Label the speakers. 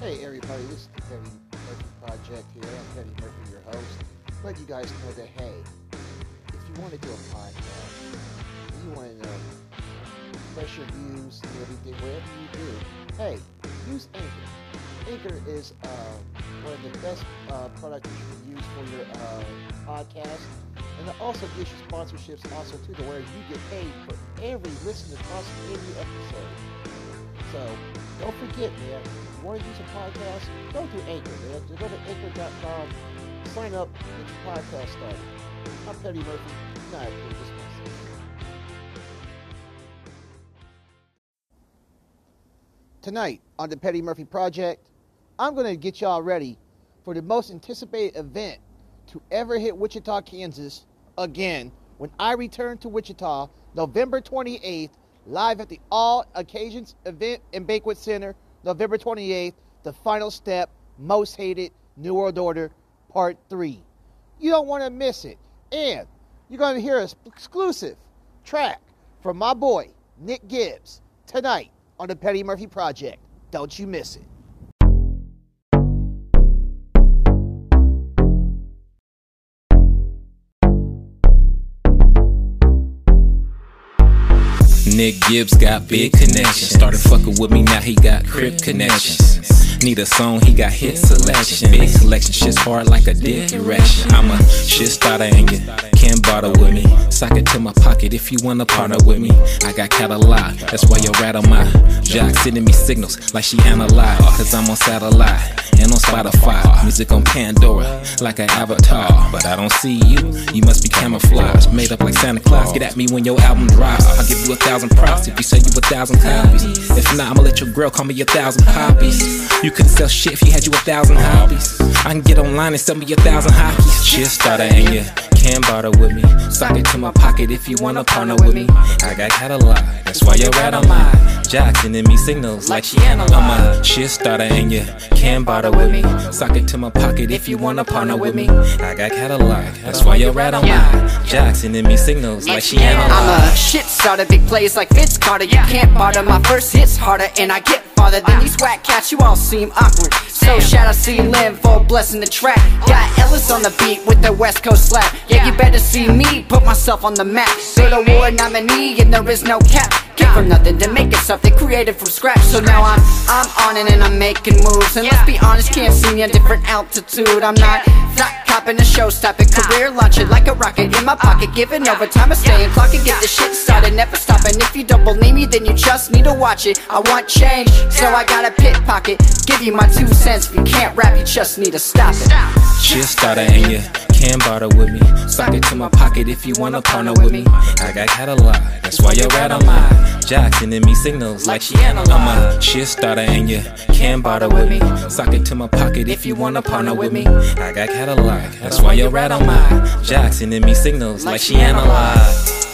Speaker 1: Hey everybody, this is the Petty Murphy Project here. I'm Petty Murphy, your host. Let you guys know that hey, if you want to do a podcast, you want to know fresh views and everything, whatever you do, hey, use Anchor. Anchor is uh, one of the best uh, products you can use for your uh, podcast. And it also gives you sponsorships also too, to where you get paid for every listen across every episode. So don't forget, man, if you want to use a podcast, go to Anchor, man. Just go to anchor.com, sign up, get your podcast started. I'm Petty Murphy. Not a Tonight on the Petty Murphy Project, I'm going to get y'all ready for the most anticipated event to ever hit Wichita, Kansas again when I return to Wichita November 28th, live at the All Occasions Event and Banquet Center, November 28th, the final step, Most Hated New World Order Part 3. You don't want to miss it. And you're going to hear an exclusive track from my boy, Nick Gibbs, tonight on the Petty Murphy Project. Don't you miss it.
Speaker 2: Nick Gibbs got big connections. Started fucking with me, now he got crip connections. Need a song, he got hit selection. Big collection, shit's hard like a dick erection. I'm a shit starter and you can't bother with me. Sock it to my pocket if you wanna partner with me. I got catalog, that's why you're right on my jock sending me signals like she analyze. Cause I'm on satellite and on Spotify. Music on Pandora like an avatar. But I don't see you, you must be camouflaged. Made up like Santa Claus. Get at me when your album drops. I'll give you a thousand props if you sell you a thousand copies. If not, I'ma let your girl call me a thousand copies. You couldn't sell shit if you had you a thousand hobbies. I can get online and sell me a thousand hotkeys. Shit starter and you can't bother with me. Sock it to my pocket if you wanna partner with me. I got catalog, that's why you're right on my jock sending me signals like she analyze. I'm a shit starter and you can't bother with me. Sock it to my pocket if you wanna partner with me. I got catalog, that's why you're right on my jock sending me signals like she analyze.
Speaker 3: I'm a shit starter, big plays like Vince Carter. You can't bother my first hits harder, and I get farther than these whack cats. You all seem awkward. So shout out to Lynn for blessing the track. Got Ellis on the beat with the West Coast slap. Yeah, you better see me put myself on the map. Go to war nominee, and there is no cap. Get from nothing to make it something created from scratch. So now I'm I'm on it and I'm making moves. And let's be honest, can't see me at different altitude. I'm not not copping a show stopping career launching like a rocket in my pocket. Giving overtime, I stay and clock and get the shit started, never stopping. If you don't believe me, then you just need to watch it. I want change, so I got a pit pocket. Give you my two cents. If you can't rap, you just need to stop it.
Speaker 2: Shit starter and can't bother with me. Sock it to my pocket if you wanna partner with me. I got catalog, that's why you're right on my jock sending me signals like she analyze. I'm a shit starter and you can't bother with me. Sock it to my pocket if you wanna partner with me. I got catalog, that's why you're right on my jock sending me signals like she analyze.